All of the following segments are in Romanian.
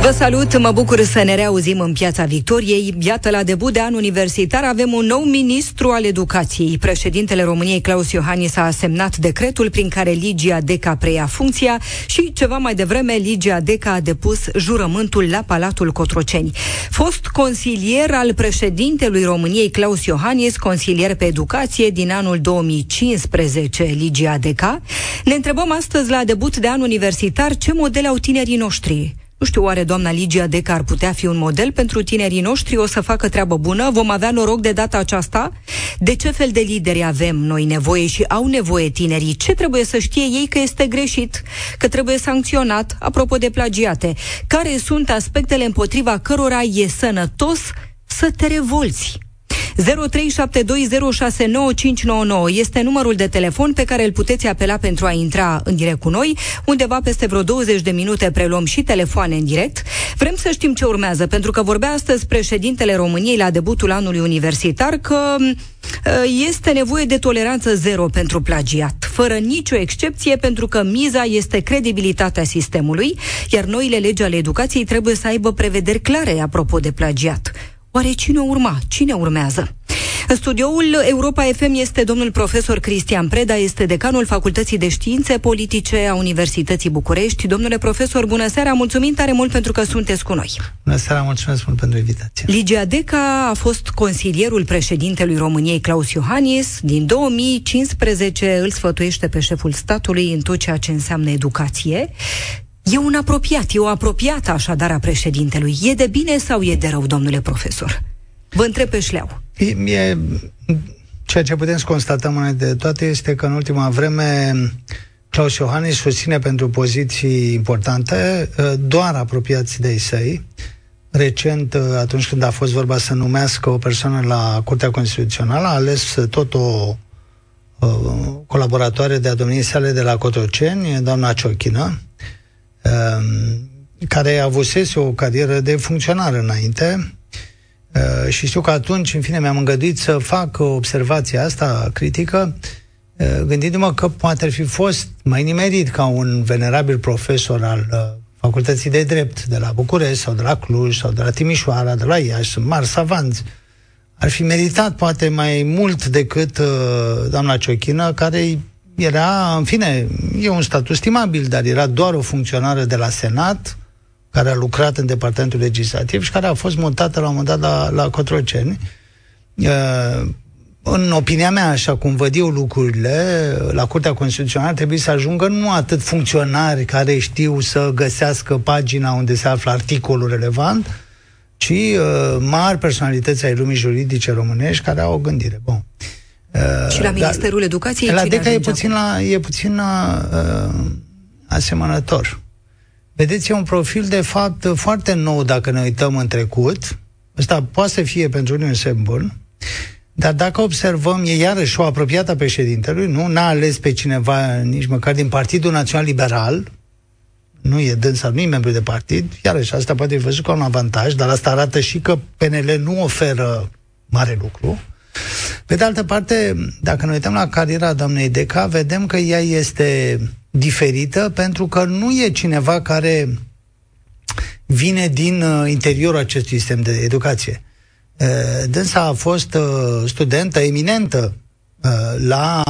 Vă salut, mă bucur să ne reauzim în Piața Victoriei. Iată, la debut de an universitar avem un nou ministru al educației. Președintele României, Claus Iohannis, a semnat decretul prin care Ligia Deca preia funcția și ceva mai devreme Ligia Deca a depus jurământul la Palatul Cotroceni. Fost consilier al președintelui României, Claus Iohannis, consilier pe educație din anul 2015, Ligia Deca. Ne întrebăm astăzi la debut de an universitar ce modele au tinerii noștri. Nu știu, oare doamna Ligia Deca ar putea fi un model pentru tinerii noștri? O să facă treabă bună? Vom avea noroc de data aceasta? De ce fel de lideri avem noi nevoie și au nevoie tinerii? Ce trebuie să știe ei că este greșit? Că trebuie sancționat? Apropo de plagiate, care sunt aspectele împotriva cărora e sănătos să te revolți? 0372069599 este numărul de telefon pe care îl puteți apela pentru a intra în direct cu noi. Undeva peste vreo 20 de minute preluăm și telefoane în direct. Vrem să știm ce urmează, pentru că vorbea astăzi președintele României la debutul anului universitar că ă, este nevoie de toleranță zero pentru plagiat, fără nicio excepție, pentru că miza este credibilitatea sistemului, iar noile legi ale educației trebuie să aibă prevederi clare apropo de plagiat. Oare cine urma? Cine urmează? În studioul Europa FM este domnul profesor Cristian Preda, este decanul Facultății de Științe Politice a Universității București. Domnule profesor, bună seara, mulțumim tare mult pentru că sunteți cu noi. Bună seara, mulțumesc mult pentru invitație. Ligia Deca a fost consilierul președintelui României Claus Iohannis. Din 2015 îl sfătuiește pe șeful statului în tot ceea ce înseamnă educație. E un apropiat, e o apropiată așadar a președintelui. E de bine sau e de rău, domnule profesor? Vă întreb pe șleau. E, e, ceea ce putem să constatăm mai de toate este că în ultima vreme Claus Iohannis susține pentru poziții importante doar apropiați de ei săi. Recent, atunci când a fost vorba să numească o persoană la Curtea Constituțională, a ales tot o colaboratoare de-a domniei sale de la Cotroceni, doamna Ciochină, Ehm, care avusese o carieră de funcționar înainte ehm, și știu că atunci, în fine, mi-am îngăduit să fac observația asta critică, ehm, gândindu-mă că poate ar fi fost mai nimerit ca un venerabil profesor al uh, Facultății de Drept de la București sau de la Cluj sau de la Timișoara, de la Iași, sunt mari savanți. Ar fi meritat poate mai mult decât uh, doamna Ciochină, care era, în fine, e un statut stimabil, dar era doar o funcționară de la Senat, care a lucrat în Departamentul Legislativ și care a fost mutată la un moment dat la, la Cotroceni. Uh, în opinia mea, așa cum văd eu lucrurile, la Curtea Constituțională trebuie să ajungă nu atât funcționari care știu să găsească pagina unde se află articolul relevant, ci uh, mari personalități ai lumii juridice românești care au o gândire. Bun. Uh, și la Ministerul da, Educației La DECA e puțin, la, e puțin la, uh, asemănător. Vedeți, e un profil, de fapt, foarte nou dacă ne uităm în trecut. Ăsta poate să fie pentru unii un semn bun, dar dacă observăm, e iarăși o apropiată a președintelui, nu? N-a ales pe cineva nici măcar din Partidul Național Liberal, nu e dânsa, nu e membru de partid, iarăși asta poate fi văzut ca un avantaj, dar asta arată și că PNL nu oferă mare lucru. Pe de altă parte, dacă ne uităm la cariera doamnei Deca, vedem că ea este diferită pentru că nu e cineva care vine din uh, interiorul acestui sistem de educație. Uh, dânsa a fost uh, studentă eminentă la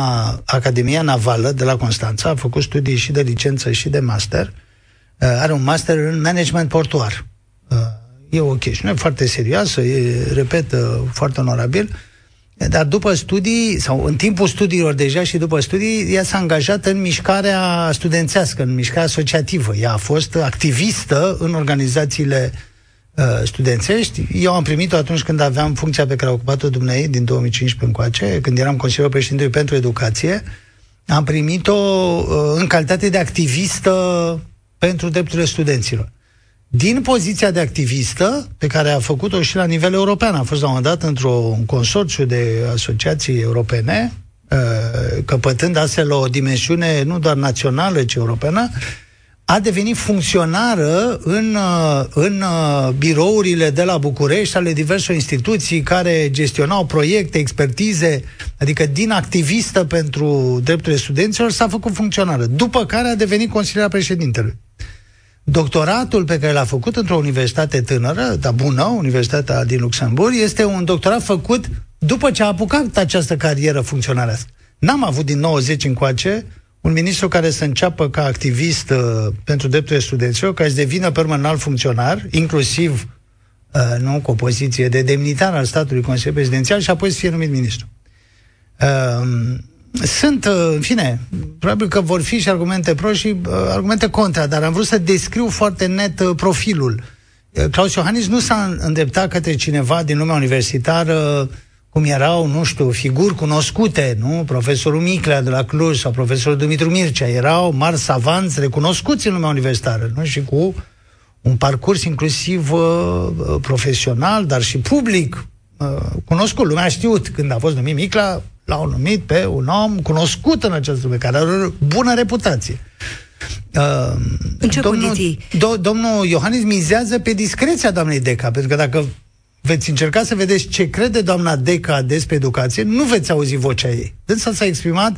Academia Navală de la Constanța, a făcut studii și de licență și de master, are un master în management portuar. E o chestiune foarte serioasă, e, repet, foarte onorabil, dar după studii, sau în timpul studiilor deja și după studii, ea s-a angajat în mișcarea studențească, în mișcarea asociativă. Ea a fost activistă în organizațiile uh, studențești. Eu am primit-o atunci când aveam funcția pe care a ocupat-o dumnei din 2015 încoace, când eram consilierul președintelui pentru educație. Am primit-o uh, în calitate de activistă pentru drepturile studenților din poziția de activistă, pe care a făcut-o și la nivel european. A fost la un moment dat într-un consorțiu de asociații europene, uh, căpătând astfel o dimensiune nu doar națională, ci europeană, a devenit funcționară în, uh, în uh, birourile de la București ale diverselor instituții care gestionau proiecte, expertize Adică din activistă pentru drepturile studenților s-a făcut funcționară, după care a devenit consilier președintelui. Doctoratul pe care l-a făcut într-o universitate tânără, dar bună, Universitatea din Luxemburg, este un doctorat făcut după ce a apucat această carieră funcționarească. N-am avut din 90 încoace un ministru care să înceapă ca activist uh, pentru drepturile studenților, care să devină permanent funcționar, inclusiv uh, nu, cu o poziție de demnitar al statului Consiliul Prezidențial și apoi să fie numit ministru. Uh, sunt, uh, în fine, probabil că vor fi și argumente pro și uh, argumente contra, dar am vrut să descriu foarte net uh, profilul. Uh, Claus Iohannis nu s-a îndreptat către cineva din lumea universitară cum erau, nu știu, figuri cunoscute, nu? Profesorul Miclea de la Cluj sau profesorul Dumitru Mircea, erau mari savanți recunoscuți în lumea universitară, nu? Și cu un parcurs inclusiv uh, uh profesional, dar și public uh, cunoscut. Lumea a știut când a fost numit Miclea, L-au numit pe un om cunoscut în această lume, care are o bună reputație. Uh, în ce domnul, condiții? Do, domnul Iohannis mizează pe discreția doamnei Deca, pentru că dacă veți încerca să vedeți ce crede doamna Deca despre educație, nu veți auzi vocea ei. Dânsa s-a exprimat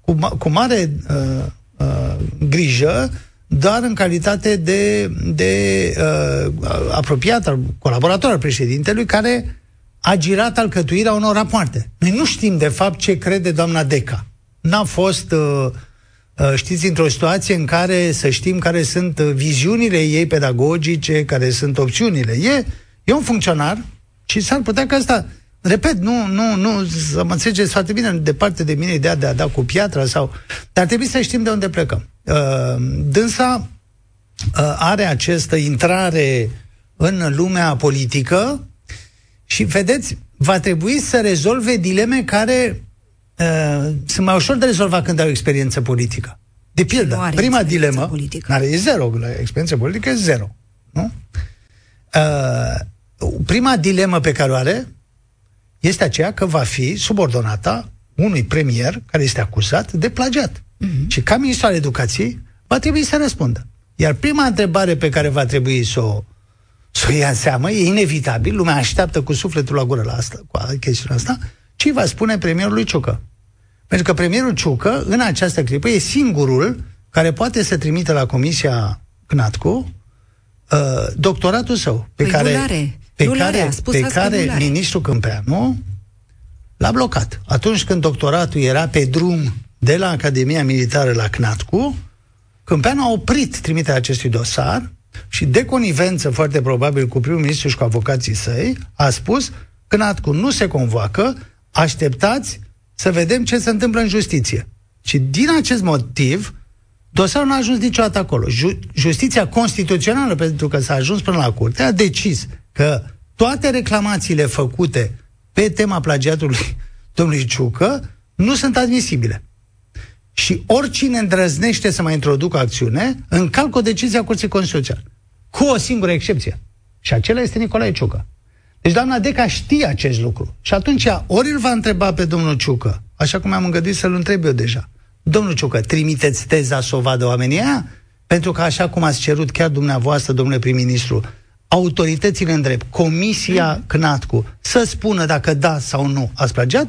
cu, cu mare uh, uh, grijă, doar în calitate de, de uh, apropiat, colaborator al președintelui, care a girat alcătuirea unor rapoarte. Noi nu știm, de fapt, ce crede doamna Deca. N-a fost, uh, uh, știți, într-o situație în care să știm care sunt uh, viziunile ei pedagogice, care sunt opțiunile. E, e un funcționar și s-ar putea că asta, repet, nu, nu, nu, să mă înțelegeți foarte bine, departe de mine ideea de a da cu piatra sau... Dar trebuie să știm de unde plecăm. Uh, dânsa uh, are această intrare în lumea politică și vedeți, va trebui să rezolve dileme care uh, sunt mai ușor de rezolvat când ai o experiență politică. De pildă, prima dilemă, politică. care e zero, experiență politică e zero. Nu? Uh, prima dilemă pe care o are este aceea că va fi subordonata unui premier care este acuzat de plagiat. Uh-huh. Și ca ministru al educației va trebui să răspundă. Iar prima întrebare pe care va trebui să o să o ia în seamă, e inevitabil, lumea așteaptă cu sufletul la gură la asta, cu chestiunea asta, ce va spune premierul Ciucă. Pentru că premierul Ciucă, în această clipă, e singurul care poate să trimită la Comisia CNATCU uh, doctoratul său, pe păi care, pe care, pe care ministrul Câmpeanu l-a blocat. Atunci când doctoratul era pe drum de la Academia Militară la CNATCU, Câmpeanu a oprit trimiterea acestui dosar și de conivență, foarte probabil, cu primul ministru și cu avocații săi, a spus că NATCU nu se convoacă, așteptați să vedem ce se întâmplă în justiție. Și din acest motiv, dosarul nu a ajuns niciodată acolo. Ju- justiția constituțională, pentru că s-a ajuns până la curte, a decis că toate reclamațiile făcute pe tema plagiatului domnului Ciucă nu sunt admisibile. Și oricine îndrăznește să mai introducă acțiune, încalcă o decizie a Curții Constituționale. Cu o singură excepție. Și acela este Nicolae Ciucă. Deci doamna Deca știe acest lucru. Și atunci ori îl va întreba pe domnul Ciucă, așa cum am îngăduit să-l întreb eu deja. Domnul Ciucă, trimiteți teza să o vadă oamenii aia? Pentru că așa cum ați cerut chiar dumneavoastră, domnule prim-ministru, autoritățile în drept, Comisia CNATCU, să spună dacă da sau nu ați plagiat,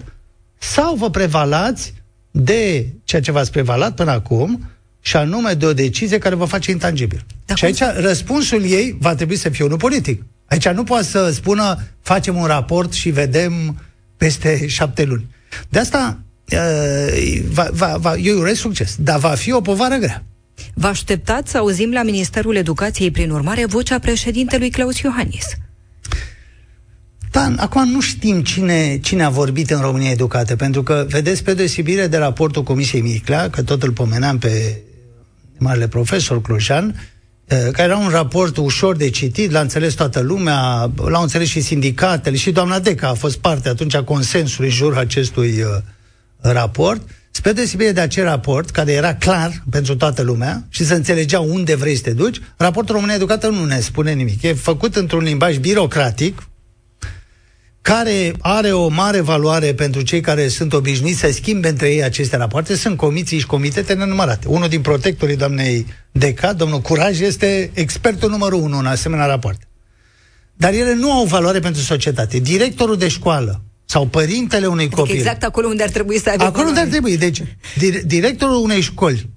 sau vă prevalați de ceea ce v-ați prevalat până acum, și anume de o decizie care vă face intangibil. Dar și aici cum? răspunsul ei va trebui să fie unul politic. Aici nu poate să spună facem un raport și vedem peste șapte luni. De asta uh, va, va, va, eu urez succes, dar va fi o povară grea. Vă așteptați să auzim la Ministerul Educației, prin urmare, vocea președintelui Claus Iohannis. Da, acum nu știm cine, cine a vorbit în România Educată, pentru că, vedeți, pe deosebire de raportul Comisiei Miclea, că tot îl pomeneam pe marele profesor Clujan, eh, care era un raport ușor de citit, l-a înțeles toată lumea, l-au înțeles și sindicatele, și doamna Deca a fost parte atunci a consensului în jurul acestui uh, raport. Spre deosebire de acel raport, care era clar pentru toată lumea și să înțelegea unde vrei să te duci, raportul România Educată nu ne spune nimic. E făcut într-un limbaj birocratic, care are o mare valoare pentru cei care sunt obișnuiți să schimbe între ei aceste rapoarte, sunt comisii și comitete nenumărate. Unul din protectorii doamnei Deca, domnul Curaj, este expertul numărul unu în asemenea rapoarte. Dar ele nu au valoare pentru societate. Directorul de școală sau părintele unui adică copil. exact acolo unde ar trebui să aibă Acolo unde ar trebui. Deci, dir- directorul unei școli,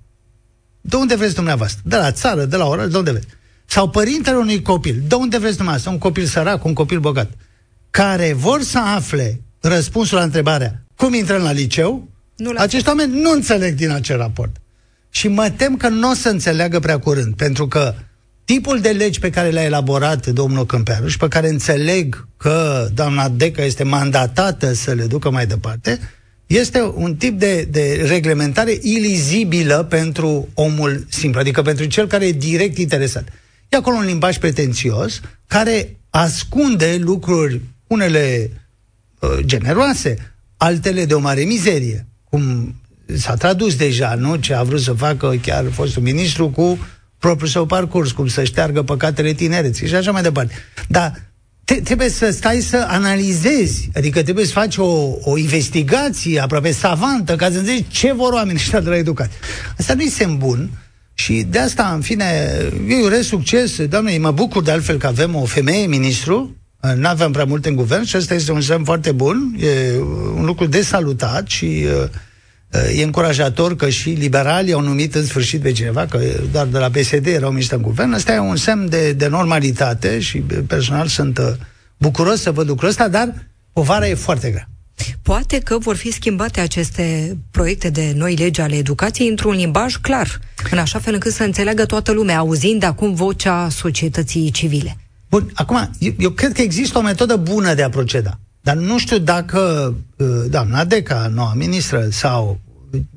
de unde vreți dumneavoastră? De la țară, de la oraș, de unde vreți? Sau părintele unui copil, de unde vreți dumneavoastră? Un copil sărac, un copil bogat, care vor să afle răspunsul la întrebarea cum intrăm la liceu, Nu la acești oameni nu înțeleg din acel raport. Și mă tem că nu o să înțeleagă prea curând, pentru că tipul de legi pe care le-a elaborat domnul Câmpeanu și pe care înțeleg că doamna Deca este mandatată să le ducă mai departe, este un tip de, de reglementare ilizibilă pentru omul simplu, adică pentru cel care e direct interesat. E acolo un limbaj pretențios care ascunde lucruri, unele uh, generoase, altele de o mare mizerie, cum s-a tradus deja, nu? Ce a vrut să facă chiar fostul ministru cu propriul său parcurs, cum să șteargă păcatele tinereții și așa mai departe. Dar te, trebuie să stai să analizezi, adică trebuie să faci o, o investigație aproape savantă ca să înțelegi ce vor oamenii ăștia de la educație. Asta nu-i semn bun și de asta, în fine, eu urez succes. Doamne, mă bucur de altfel că avem o femeie ministru, nu aveam prea multe în guvern și asta este un semn foarte bun, e un lucru de salutat și uh, e încurajator că și liberalii au numit în sfârșit pe cineva, că doar de la PSD erau miști în guvern. Asta e un semn de, de normalitate și personal sunt uh, bucuros să văd lucrul ăsta, dar povara e foarte grea. Poate că vor fi schimbate aceste proiecte de noi legi ale educației într-un limbaj clar, în așa fel încât să înțeleagă toată lumea, auzind acum vocea societății civile. Bun, acum, eu, eu cred că există o metodă bună de a proceda. Dar nu știu dacă uh, doamna Deca, noua ministră, sau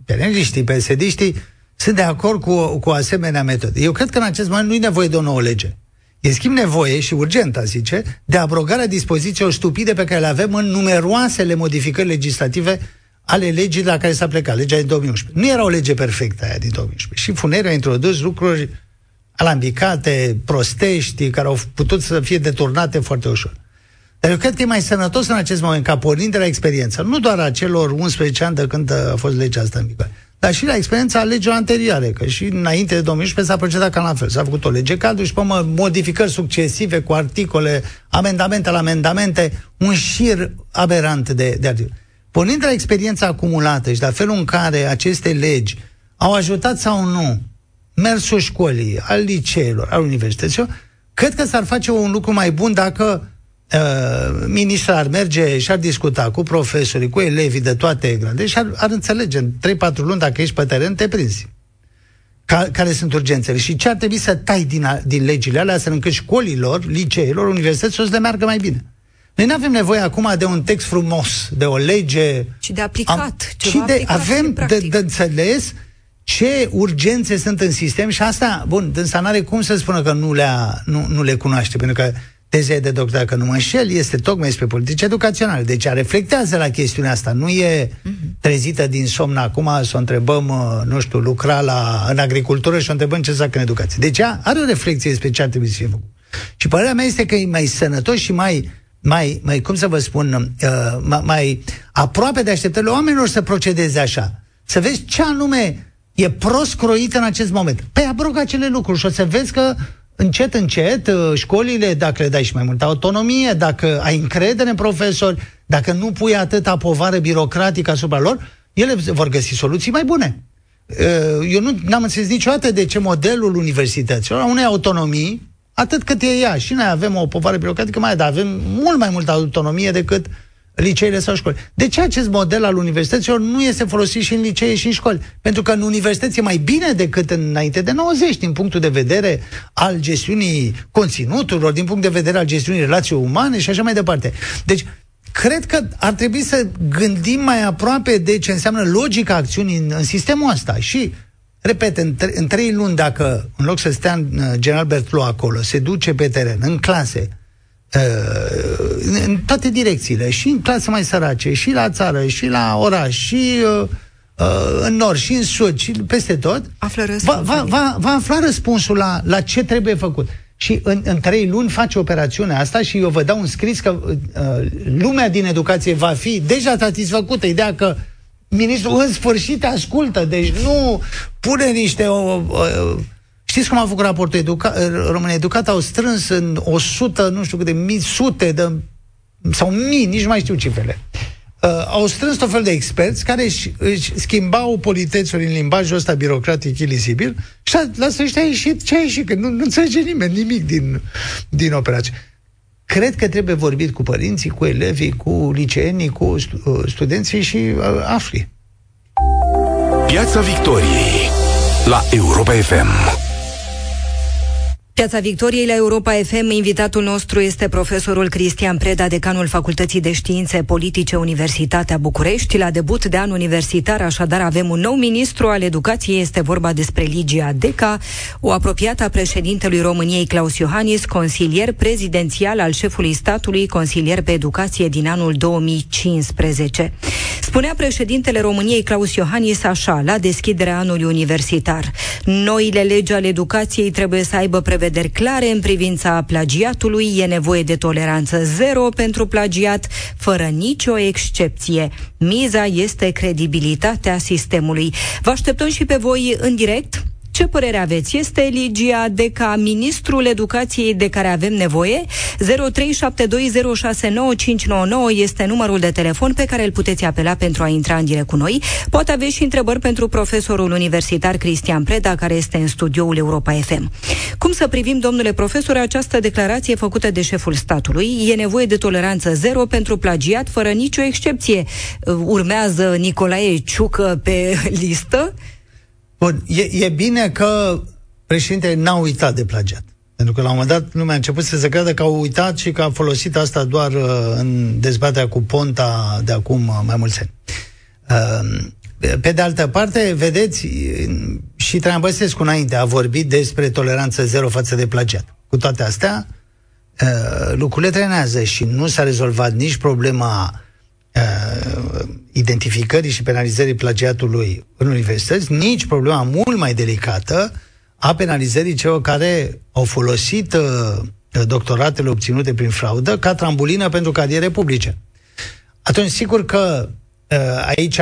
peneliștii, psd sunt de acord cu, cu o asemenea metodă. Eu cred că în acest moment nu e nevoie de o nouă lege. E schimb nevoie, și urgent, a zice, de abrogarea dispozițiilor stupide pe care le avem în numeroasele modificări legislative ale legii la care s-a plecat, legea din 2011. Nu era o lege perfectă aia din 2011. Și Funerea a introdus lucruri alambicate, prostești, care au putut să fie deturnate foarte ușor. Dar eu cred că e mai sănătos în acest moment, ca pornind de la experiență, nu doar a celor 11 ani de când a fost legea asta în vigoare, dar și la experiența legilor anterioare, că și înainte de 2011 s-a procedat ca la fel. S-a făcut o lege cadru și pe modificări succesive cu articole, amendamente la amendamente, un șir aberant de, de articole. Pornind de la experiența acumulată și la felul în care aceste legi au ajutat sau nu mersul școlii, al liceelor, al universităților, cred că s-ar face un lucru mai bun dacă uh, ministrul ar merge și ar discuta cu profesorii, cu elevii de toate grade și ar, ar înțelege în 3-4 luni dacă ești pe teren, te prinzi. Ca, care sunt urgențele și ce ar trebui să tai din, a, din legile alea astfel încât școlilor, liceilor, universităților să le meargă mai bine. Noi nu avem nevoie acum de un text frumos, de o lege... Ci de aplicat. Am, ci de, aplicat avem de, de înțeles ce urgențe sunt în sistem și asta, bun, dânsa n-are cum să spună că nu, le-a, nu, nu le cunoaște, pentru că teza de doctorat, că nu mă înșel, este tocmai despre politici educaționale. Deci a reflectează la chestiunea asta. Nu e mhm. trezită din somn acum să o întrebăm, uh, nu știu, lucra la, în agricultură și o întrebăm ce să facă în educație. Deci are o reflexie despre ce ar trebui să fie făcut. Și părerea mea este că e mai sănătos și mai, mai, mai cum să vă spun, uh, mai, mai aproape de așteptările oamenilor să procedeze așa. Să vezi ce anume e prost croit în acest moment. Păi abrogă acele lucruri și o să vezi că încet, încet, uh, școlile, dacă le dai și mai multă autonomie, dacă ai încredere în profesori, dacă nu pui atâta povară birocratică asupra lor, ele vor găsi soluții mai bune. Uh, eu nu am înțeles niciodată de ce modelul universităților, a unei autonomii, atât cât e ea, și noi avem o povară birocratică mai, dar avem mult mai multă autonomie decât uh, liceele sau școli. De ce acest model al universităților nu este folosit și în licee și în școli? Pentru că în universități e mai bine decât înainte de 90, din punctul de vedere al gestiunii conținuturilor, din punct de vedere al gestiunii relației umane și așa mai departe. Deci, cred că ar trebui să gândim mai aproape de ce înseamnă logica acțiunii în, în sistemul ăsta. Și, repet, în, tre- în trei luni, dacă în loc să stea în, uh, general Bertlu acolo, se duce pe teren, în clase, Uh, în toate direcțiile, și în clase mai sărace, și la țară, și la oraș, și uh, uh, în nord, și în sud, și peste tot, Află va, va, va, va afla răspunsul la, la ce trebuie făcut. Și în, în trei luni face operațiunea asta și eu vă dau un scris că uh, lumea din educație va fi deja satisfăcută. Ideea că ministrul în sfârșit ascultă, deci nu pune niște uh, uh, Știți cum a făcut raportul Educa- România Educat? Au strâns în 100, nu știu câte mii, sute de sau mii, nici nu mai știu cifrele, uh, au strâns tot fel de experți care își, își schimbau politețuri în limbajul ăsta birocratic ilizibil și la sfârșit a ieșit ce a ieșit, că nu, nu înțelege nimeni nimic din, din operație. Cred că trebuie vorbit cu părinții, cu elevii, cu liceenii, cu uh, studenții și uh, afli. Piața Victoriei la Europa FM. Piața Victoriei la Europa FM, invitatul nostru este profesorul Cristian Preda, decanul Facultății de Științe Politice Universitatea București. La debut de an universitar, așadar, avem un nou ministru al educației, este vorba despre Ligia Deca, o apropiată a președintelui României Claus Iohannis, consilier prezidențial al șefului statului, consilier pe educație din anul 2015. Spunea președintele României Claus Iohannis așa, la deschiderea anului universitar. Noile legi ale educației trebuie să aibă prevedere prevederi clare în privința plagiatului, e nevoie de toleranță zero pentru plagiat, fără nicio excepție. Miza este credibilitatea sistemului. Vă așteptăm și pe voi în direct ce părere aveți? Este Eligia de ca ministrul educației de care avem nevoie? 0372069599 este numărul de telefon pe care îl puteți apela pentru a intra în direct cu noi. Poate aveți și întrebări pentru profesorul universitar Cristian Preda, care este în studioul Europa FM. Cum să privim, domnule profesor, această declarație făcută de șeful statului? E nevoie de toleranță zero pentru plagiat, fără nicio excepție. Urmează Nicolae Ciucă pe listă? Bun, e, e bine că președintele n-a uitat de plagiat. Pentru că la un moment dat lumea a început să se creadă că au uitat și că a folosit asta doar uh, în dezbaterea cu Ponta de acum uh, mai mulți ani. Uh, pe de altă parte, vedeți, și Traian Băsescu înainte a vorbit despre toleranță zero față de plagiat. Cu toate astea, uh, lucrurile trenează și nu s-a rezolvat nici problema uh, identificării și penalizării plagiatului în universități, nici problema mult mai delicată a penalizării celor care au folosit uh, doctoratele obținute prin fraudă ca trambulină pentru cariere publice. Atunci, sigur că Uh, aici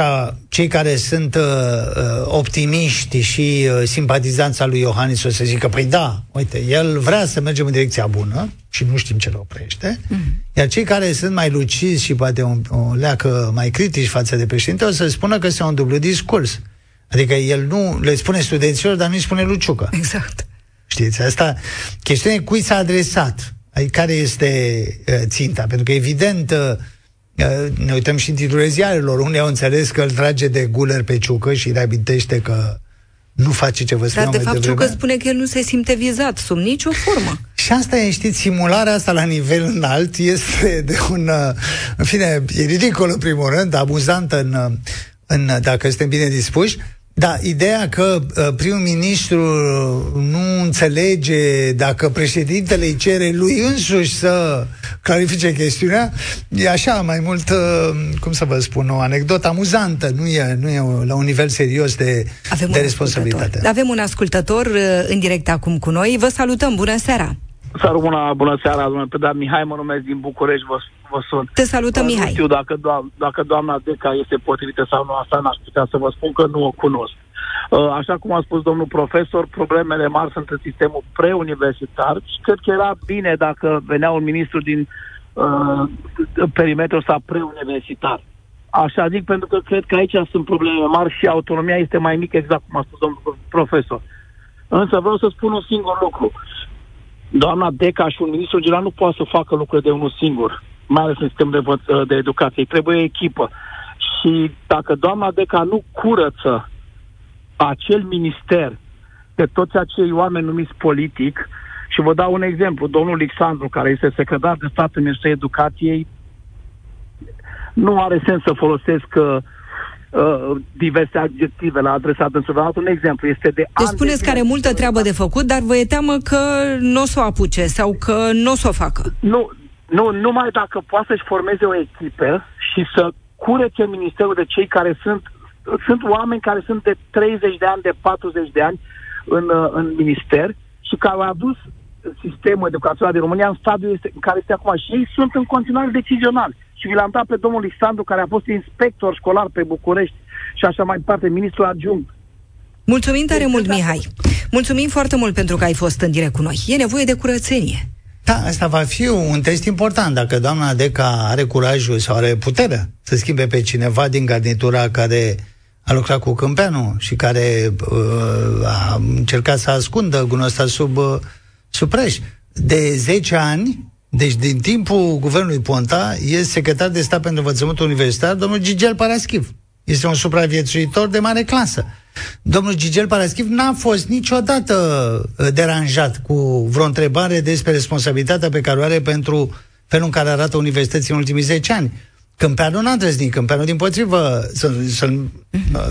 cei care sunt uh, uh, optimiști și simpatizanți al lui Iohannis o să zică, păi da, uite, el vrea să mergem în direcția bună și nu știm ce le oprește, mm-hmm. iar cei care sunt mai lucizi și poate o, o leacă mai critici față de președinte o să spună că este un dublu discurs. Adică el nu le spune studenților, dar nu îi spune Luciucă. Exact. Știți, asta, chestiunea cui s-a adresat, care este uh, ținta, pentru că evident uh, ne uităm și în titlurile ziarelor. Unii au înțeles că îl trage de guler pe ciucă și reamintește că nu face ce vă spuneam Dar de fapt Ciucă spune că el nu se simte vizat sub nicio formă. Și asta e, știți, simularea asta la nivel înalt este de un... În fine, e ridicol în primul rând, amuzantă în, în dacă suntem bine dispuși, da, ideea că uh, primul ministru nu înțelege dacă președintele îi cere lui însuși să clarifice chestiunea, e așa mai mult, uh, cum să vă spun, o anecdotă amuzantă, nu e, nu e la un nivel serios de, Avem de responsabilitate. Avem un ascultător uh, în direct acum cu noi. Vă salutăm, bună seara! Salut, bună seara, domnule Pedar Mihai, mă numesc din București, vă, vă sun. Te salută, uh, Mihai. Nu știu dacă, doam- dacă doamna Deca este potrivită sau nu, asta n-aș putea să vă spun că nu o cunosc. Uh, așa cum a spus domnul profesor, problemele mari sunt în sistemul preuniversitar și cred că era bine dacă venea un ministru din uh, perimetrul ăsta preuniversitar. Așa zic pentru că cred că aici sunt probleme mari și autonomia este mai mică, exact cum a spus domnul profesor. Însă vreau să spun un singur lucru doamna Deca și un ministru general nu poate să facă lucruri de unul singur, mai ales în sistemul de, de educație. Trebuie echipă. Și dacă doamna Deca nu curăță acel minister de toți acei oameni numiți politic, și vă dau un exemplu, domnul Alexandru, care este secretar de stat în Ministerul Educației, nu are sens să folosesc uh, uh, diverse adjective la adresa dânsului. Un exemplu este de Deci spuneți că are multă treabă de făcut, dar vă e teamă că nu o să o apuce sau că nu o să o facă. Nu, nu, numai dacă poate să-și formeze o echipă și să curețe ministerul de cei care sunt sunt oameni care sunt de 30 de ani, de 40 de ani în, uh, în minister și care au adus sistemul educațional din România în stadiul în care este acum. Și ei sunt în continuare decizionali și vi l-am dat pe domnul Lisandru, care a fost inspector școlar pe București și așa mai departe, ministrul adjunct. Mulțumim tare mult, Mihai. Mulțumim foarte mult pentru că ai fost în direct cu noi. E nevoie de curățenie. Da, asta va fi un test important. Dacă doamna Deca are curajul sau are puterea să schimbe pe cineva din garnitura care a lucrat cu Câmpeanu și care uh, a încercat să ascundă gunul ăsta sub, uh, sub preș. De 10 ani, deci din timpul guvernului Ponta, e secretar de stat pentru învățământul universitar, domnul Gigel Paraschiv. Este un supraviețuitor de mare clasă. Domnul Gigel Paraschiv n-a fost niciodată uh, deranjat cu vreo întrebare despre responsabilitatea pe care o are pentru felul în care arată universității în ultimii 10 ani. Câmpeanu n-a îndrăznit, Câmpeanu din potrivă să, să-l uh,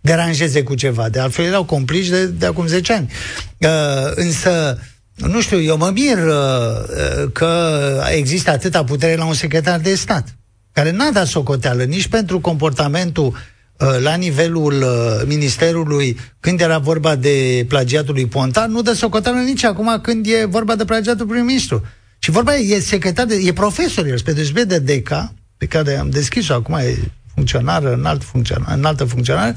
deranjeze cu ceva. De altfel erau complici de, de acum 10 ani. Uh, însă, nu știu, eu mă mir uh, că există atâta putere la un secretar de stat, care n-a dat socoteală nici pentru comportamentul uh, la nivelul uh, ministerului când era vorba de plagiatul lui Ponta, nu dă socoteală nici acum când e vorba de plagiatul prim-ministru. Și vorba e, e secretar, de, e profesor, el, spre de DECA, pe care am deschis-o acum, e funcționară, înalt funcționar, înaltă funcționară,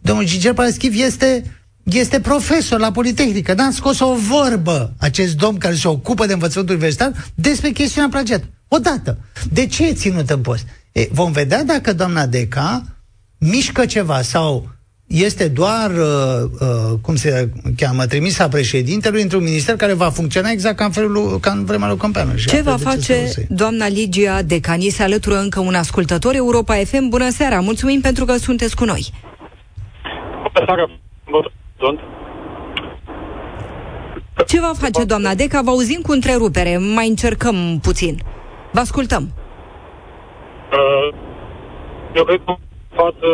domnul Gigel Paraschiv este, este profesor la Politehnică. N-a scos o vorbă acest domn care se ocupă de învățământul universitar despre chestiunea plagiat. Odată. De ce e ținut în post? E, vom vedea dacă doamna Deca mișcă ceva sau este doar, uh, uh, cum se cheamă, trimisa președintelui într-un minister care va funcționa exact ca în, felul, ca în vremea lui Câmpeanu. Ce va face ce doamna Ligia Decani? Se alătură încă un ascultător Europa FM. Bună seara! Mulțumim pentru că sunteți cu noi. Bună seara! Ce va face doamna Deca? Vă auzim cu întrerupere. Mai încercăm puțin. Vă ascultăm. Uh, eu cred că față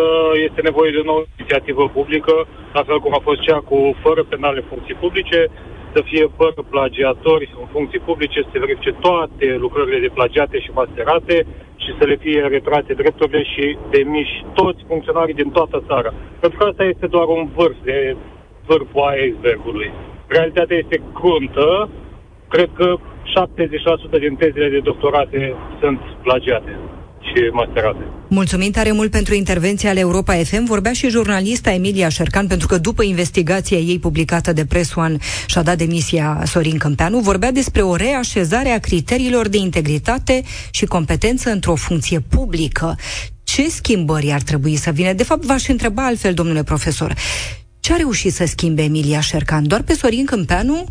este nevoie de o nouă inițiativă publică, la fel cum a fost cea cu fără penale funcții publice, să fie fără plagiatori în funcții publice, să se verifice toate lucrările de plagiate și masterate și să le fie retrate drepturile și demiși toți funcționarii din toată țara. Pentru că asta este doar un vârf de vârful icebergului. Realitatea este cruntă. Cred că 70% din tezele de doctorate sunt plagiate și masterate. Mulțumim tare mult pentru intervenția ale Europa FM. Vorbea și jurnalista Emilia Șercan, pentru că după investigația ei publicată de Press One și-a dat demisia Sorin Câmpeanu, vorbea despre o reașezare a criteriilor de integritate și competență într-o funcție publică. Ce schimbări ar trebui să vină? De fapt, v-aș întreba altfel, domnule profesor. Ce a reușit să schimbe Emilia Șercan? Doar pe Sorin Câmpeanu?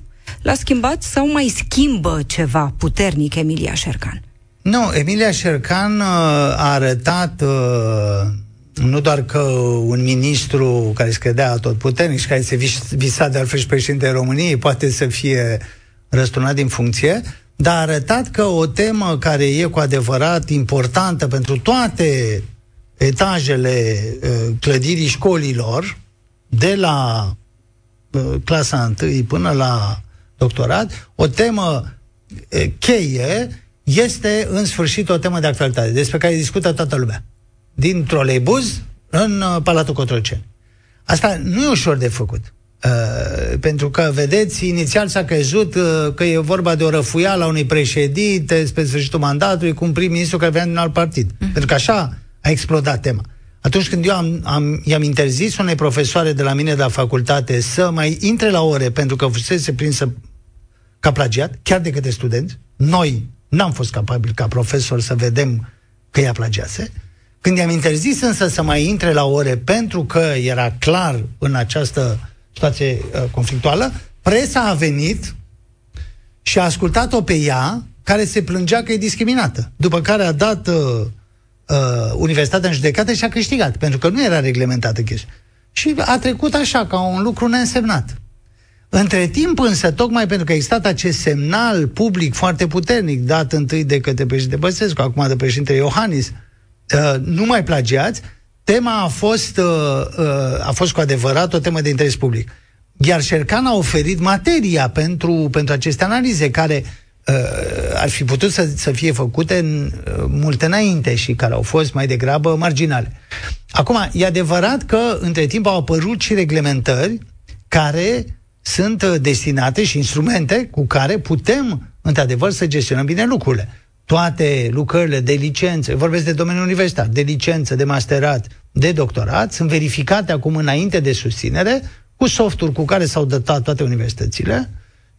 L-a schimbat sau mai schimbă ceva puternic Emilia Șercan? Nu, Emilia Șercan uh, a arătat uh, nu doar că un ministru care se credea tot puternic și care se visa de altfel și președintele României poate să fie răsturnat din funcție, dar a arătat că o temă care e cu adevărat importantă pentru toate etajele uh, clădirii școlilor, de la clasa 1 până la doctorat, o temă cheie este în sfârșit o temă de actualitate despre care discută toată lumea. Din troleibuz în uh, Palatul Cotroceni. Asta nu e ușor de făcut. Uh, pentru că, vedeți, inițial s-a crezut uh, că e vorba de o răfuială a unui președinte spre sfârșitul mandatului cu un prim-ministru care venea din alt partid. Mm. Pentru că așa a explodat tema. Atunci când eu am, am, i-am interzis unei profesoare de la mine de la facultate să mai intre la ore pentru că fusese prinsă ca plagiat, chiar de către studenți, noi N-am fost capabil ca profesor să vedem că ea plagiase. Când i-am interzis însă să mai intre la ore pentru că era clar în această situație uh, conflictuală, presa a venit și a ascultat-o pe ea care se plângea că e discriminată. După care a dat uh, uh, universitatea în judecată și a câștigat, pentru că nu era reglementată chestia. Și a trecut așa, ca un lucru neînsemnat. Între timp însă, tocmai pentru că a existat acest semnal public foarte puternic, dat întâi de către președinte Băsescu, acum de președinte Iohannis, uh, nu mai plagiați, tema a fost, uh, uh, a fost cu adevărat o temă de interes public. Iar Șercan a oferit materia pentru, pentru aceste analize, care uh, ar fi putut să, să fie făcute în, uh, multe înainte și care au fost mai degrabă marginale. Acum, e adevărat că între timp au apărut și reglementări care sunt uh, destinate și instrumente cu care putem, într-adevăr, să gestionăm bine lucrurile. Toate lucrările de licență, vorbesc de domeniul universitar, de licență, de masterat, de doctorat, sunt verificate acum înainte de susținere cu softul cu care s-au datat toate universitățile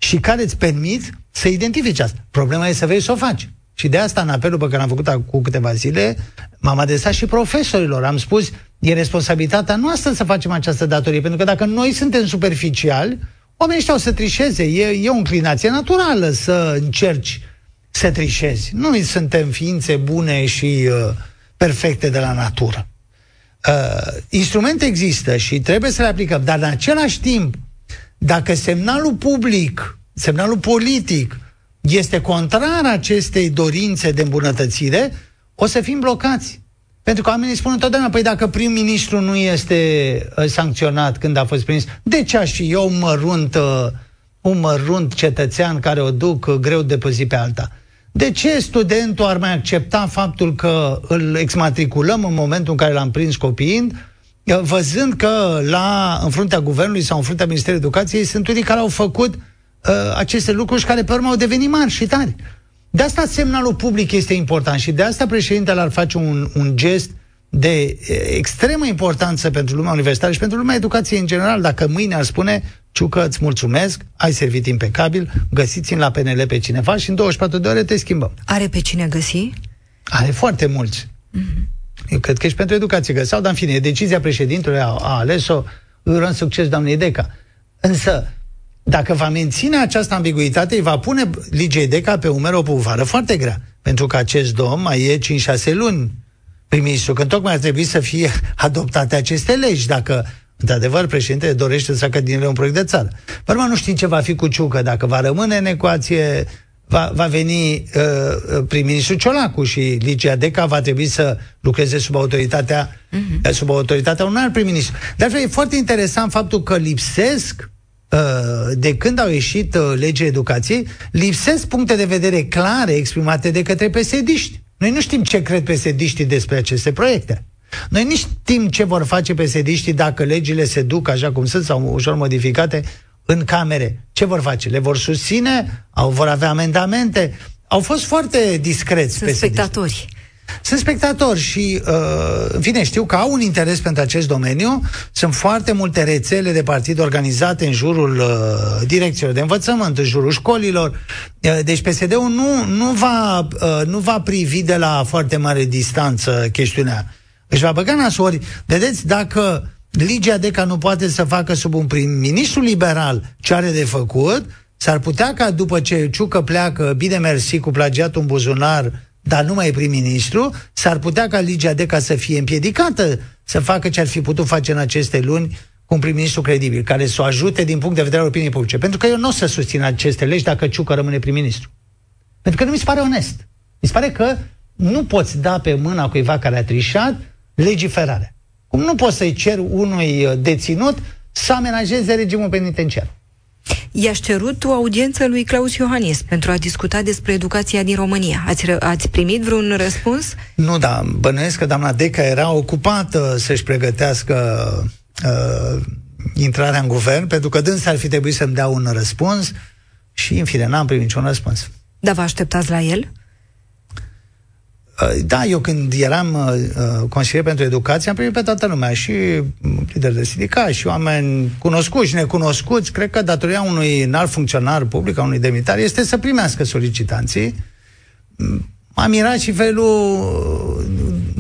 și care îți permit să identifici asta. Problema e să vrei să o faci. Și de asta, în apelul pe care l-am făcut cu câteva zile, m-am adresat și profesorilor. Am spus, e responsabilitatea noastră să facem această datorie, pentru că dacă noi suntem superficiali, oamenii ăștia o să trișeze. E, e o inclinație naturală să încerci să trișezi. Noi suntem ființe bune și uh, perfecte de la natură. Uh, instrumente există și trebuie să le aplicăm, dar în același timp, dacă semnalul public, semnalul politic este contrar acestei dorințe de îmbunătățire, o să fim blocați. Pentru că oamenii spun întotdeauna, păi dacă prim-ministru nu este uh, sancționat când a fost prins, de ce aș și eu mărunt, uh, un mărunt cetățean care o duc uh, greu de pe zi pe alta? De ce studentul ar mai accepta faptul că îl exmatriculăm în momentul în care l-am prins copiind, văzând că la, în fruntea guvernului sau în fruntea Ministerului Educației sunt unii care au făcut uh, aceste lucruri și care pe urmă au devenit mari și tari. De asta semnalul public este important și de asta președintele ar face un, un gest de extremă importanță pentru lumea universitară și pentru lumea educației în general, dacă mâine ar spune Ciucă, îți mulțumesc, ai servit impecabil, găsiți-mi la PNL pe cineva și în 24 de ore te schimbăm. Are pe cine găsi? Are foarte mulți. Mm-hmm. Eu cred că și pentru educație găseau, dar în fine, decizia președintelui a, a ales-o, în succes doamnei Deca. Însă, dacă va menține această ambiguitate, îi va pune Ligiei Deca pe umeri o povară foarte grea. Pentru că acest domn mai e 5-6 luni prim-ministru, când tocmai ar trebui să fie adoptate aceste legi, dacă într-adevăr președintele dorește să facă din ele un proiect de țară. Părma nu știm ce va fi cu Ciucă, dacă va rămâne în ecuație, va, va veni uh, prim-ministru Ciolacu și Ligia Deca va trebui să lucreze sub autoritatea, uh-huh. sub autoritatea unui alt prim-ministru. Dar e foarte interesant faptul că lipsesc Uh, de când au ieșit uh, legea educației, lipsesc puncte de vedere clare exprimate de către pesediști. Noi nu știm ce cred pesediștii despre aceste proiecte. Noi nu știm ce vor face pesediștii dacă legile se duc așa cum sunt sau ușor modificate în camere. Ce vor face? Le vor susține? Au, vor avea amendamente? Au fost foarte discreți Sunt spectatori. Sunt spectatori și, uh, în fine, știu că au un interes pentru acest domeniu. Sunt foarte multe rețele de partid organizate în jurul uh, direcțiilor de învățământ, în jurul școlilor. Uh, deci PSD-ul nu, nu, va, uh, nu va privi de la foarte mare distanță chestiunea. Își va băga nasuri. Vedeți, dacă Ligia Deca nu poate să facă sub un prim-ministru liberal ce are de făcut, s-ar putea ca după ce Ciucă pleacă, bine mersi, cu plagiatul în buzunar, dar nu mai e prim-ministru, s-ar putea ca Ligia Deca să fie împiedicată să facă ce ar fi putut face în aceste luni cu un prim-ministru credibil, care să o ajute din punct de vedere al opiniei publice. Pentru că eu nu o să susțin aceste legi dacă Ciucă rămâne prim-ministru. Pentru că nu mi se pare onest. Mi se pare că nu poți da pe mâna cuiva care a trișat legiferare. Cum nu poți să-i cer unui deținut să amenajeze regimul penitenciar. I-aș cerut o audiență lui Claus Iohannis pentru a discuta despre educația din România. Ați, ați primit vreun răspuns? Nu, da. Bănuiesc că doamna Deca era ocupată să-și pregătească uh, intrarea în guvern, pentru că dânsa ar fi trebuit să-mi dea un răspuns și, în fine, n-am primit niciun răspuns. Dar vă așteptați la el? Uh, da, eu când eram uh, uh, consilier pentru educație, am primit pe toată lumea, și lideri de sindicat, și oameni cunoscuți și necunoscuți. Cred că datoria unui înalt funcționar public, a unui demnitar, este să primească solicitanții. M-a mirat și felul uh,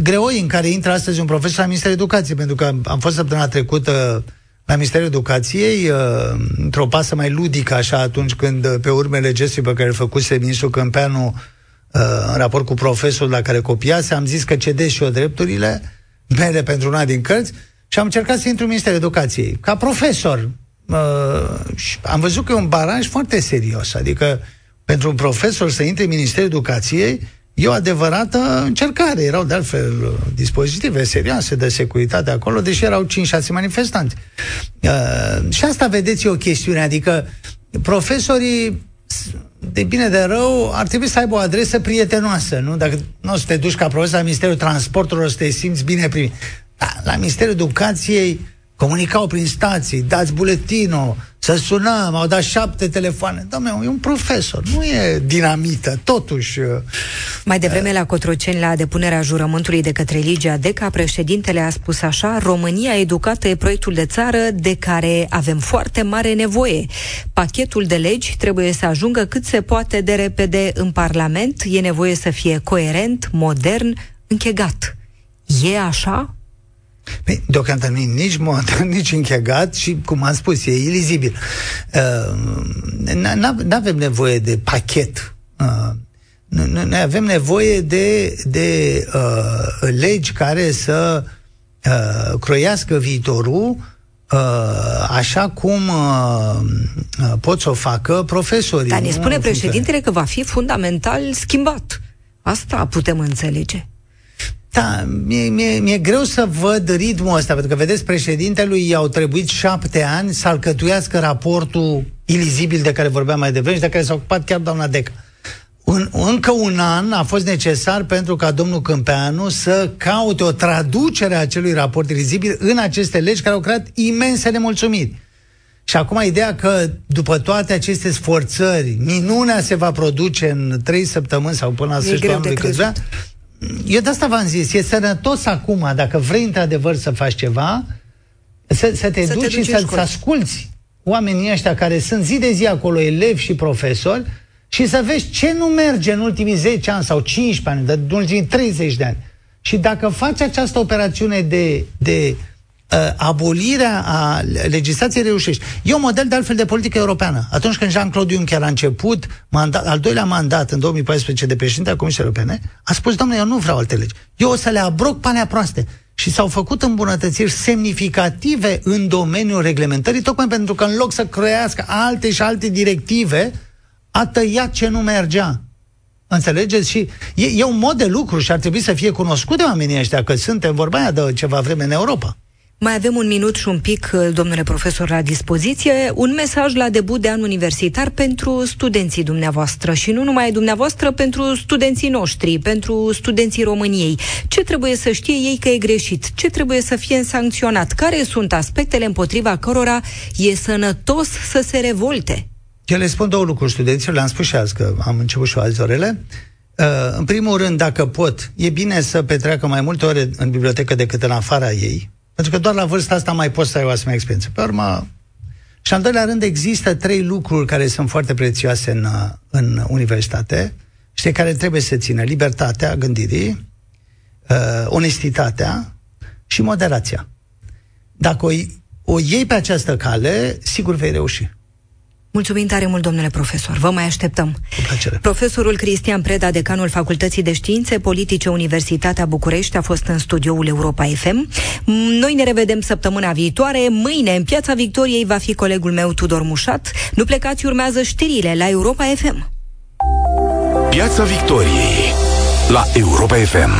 greoi în care intră astăzi un profesor la Ministerul Educației, pentru că am fost săptămâna trecută la Ministerul Educației, uh, într-o pasă mai ludică, așa, atunci când, uh, pe urmele gestului pe care îl făcuse ministrul Câmpeanu, Uh, în raport cu profesorul la care copiase, am zis că cedez și eu drepturile mele pentru una din cărți și am încercat să intru în Ministerul Educației. Ca profesor, uh, și am văzut că e un baraj foarte serios. Adică, pentru un profesor să intre în Ministerul Educației, e o adevărată încercare. Erau, de altfel, dispozitive serioase de securitate acolo, deși erau 5-6 manifestanți. Uh, și asta, vedeți, e o chestiune. Adică, profesorii de bine de rău, ar trebui să aibă o adresă prietenoasă, nu? Dacă nu o să te duci ca profesor la Ministerul Transporturilor, să te simți bine primit. Da, la Ministerul Educației comunicau prin stații, dați buletinul, să sunăm, au dat șapte telefoane. Doamne, e un profesor, nu e dinamită, totuși. Uh, Mai devreme la Cotroceni, la depunerea jurământului de către Ligia Deca, președintele a spus așa, România educată e proiectul de țară de care avem foarte mare nevoie. Pachetul de legi trebuie să ajungă cât se poate de repede în Parlament, e nevoie să fie coerent, modern, închegat. E așa? Păi, deocamdată nu nici modern, nici închegat și, cum am spus, e ilizibil. Uh, nu avem nevoie de pachet. Uh, noi avem nevoie de, de uh, legi care să uh, croiască viitorul uh, așa cum uh, uh, pot să o facă profesorii. Dar ne spune președintele că va fi fundamental schimbat. Asta putem înțelege. Da, mi-e, mi-e, mi-e greu să văd ritmul ăsta, pentru că, vedeți, președintelui i-au trebuit șapte ani să alcătuiască raportul ilizibil de care vorbeam mai devreme și de care s-a ocupat chiar doamna Deca. Un, încă un an a fost necesar pentru ca domnul Câmpeanu să caute o traducere a acelui raport ilizibil în aceste legi care au creat imense nemulțumiri. Și acum ideea că după toate aceste sforțări, minunea se va produce în trei săptămâni sau până la sfârșitul anului câțiva, eu de asta v-am zis, e sănătos acum, dacă vrei într-adevăr să faci ceva, să, să te să duci te duci și să-ți asculți oamenii ăștia care sunt zi de zi acolo, elevi și profesori, și să vezi ce nu merge în ultimii 10 ani sau 15 ani, în ultimii 30 de ani. Și dacă faci această operațiune de, de uh, abolirea a legislației reușești. E un model de altfel de politică europeană. Atunci când Jean-Claude Juncker a început mandat, al doilea mandat în 2014 de președinte al Comisiei Europene, a spus, domnule, eu nu vreau alte legi. Eu o să le abroc panea proaste. Și s-au făcut îmbunătățiri semnificative în domeniul reglementării, tocmai pentru că în loc să crească alte și alte directive, a tăiat ce nu mergea. Înțelegeți? Și e, e un mod de lucru și ar trebui să fie cunoscut de oamenii ăștia, că suntem vorba aia de ceva vreme în Europa. Mai avem un minut și un pic, domnule profesor, la dispoziție. Un mesaj la debut de an universitar pentru studenții dumneavoastră și nu numai dumneavoastră, pentru studenții noștri, pentru studenții României. Ce trebuie să știe ei că e greșit? Ce trebuie să fie sancționat? Care sunt aspectele împotriva cărora e sănătos să se revolte? Eu le spun două lucruri studenților, le-am spus și azi că am început și azi orele. Uh, în primul rând, dacă pot, e bine să petreacă mai multe ore în bibliotecă decât în afara ei, pentru că doar la vârsta asta mai poți să ai o asemenea experiență. Pe urmă, și în doilea rând, există trei lucruri care sunt foarte prețioase în, în universitate și de care trebuie să țină. Libertatea gândirii, uh, onestitatea și moderația. Dacă o, o iei pe această cale, sigur vei reuși. Mulțumim tare mult, domnule profesor. Vă mai așteptăm. Cu plăcere. Profesorul Cristian Preda, decanul Facultății de Științe Politice Universitatea București, a fost în studioul Europa FM. Noi ne revedem săptămâna viitoare. Mâine, în Piața Victoriei, va fi colegul meu Tudor Mușat. Nu plecați, urmează știrile la Europa FM. Piața Victoriei la Europa FM.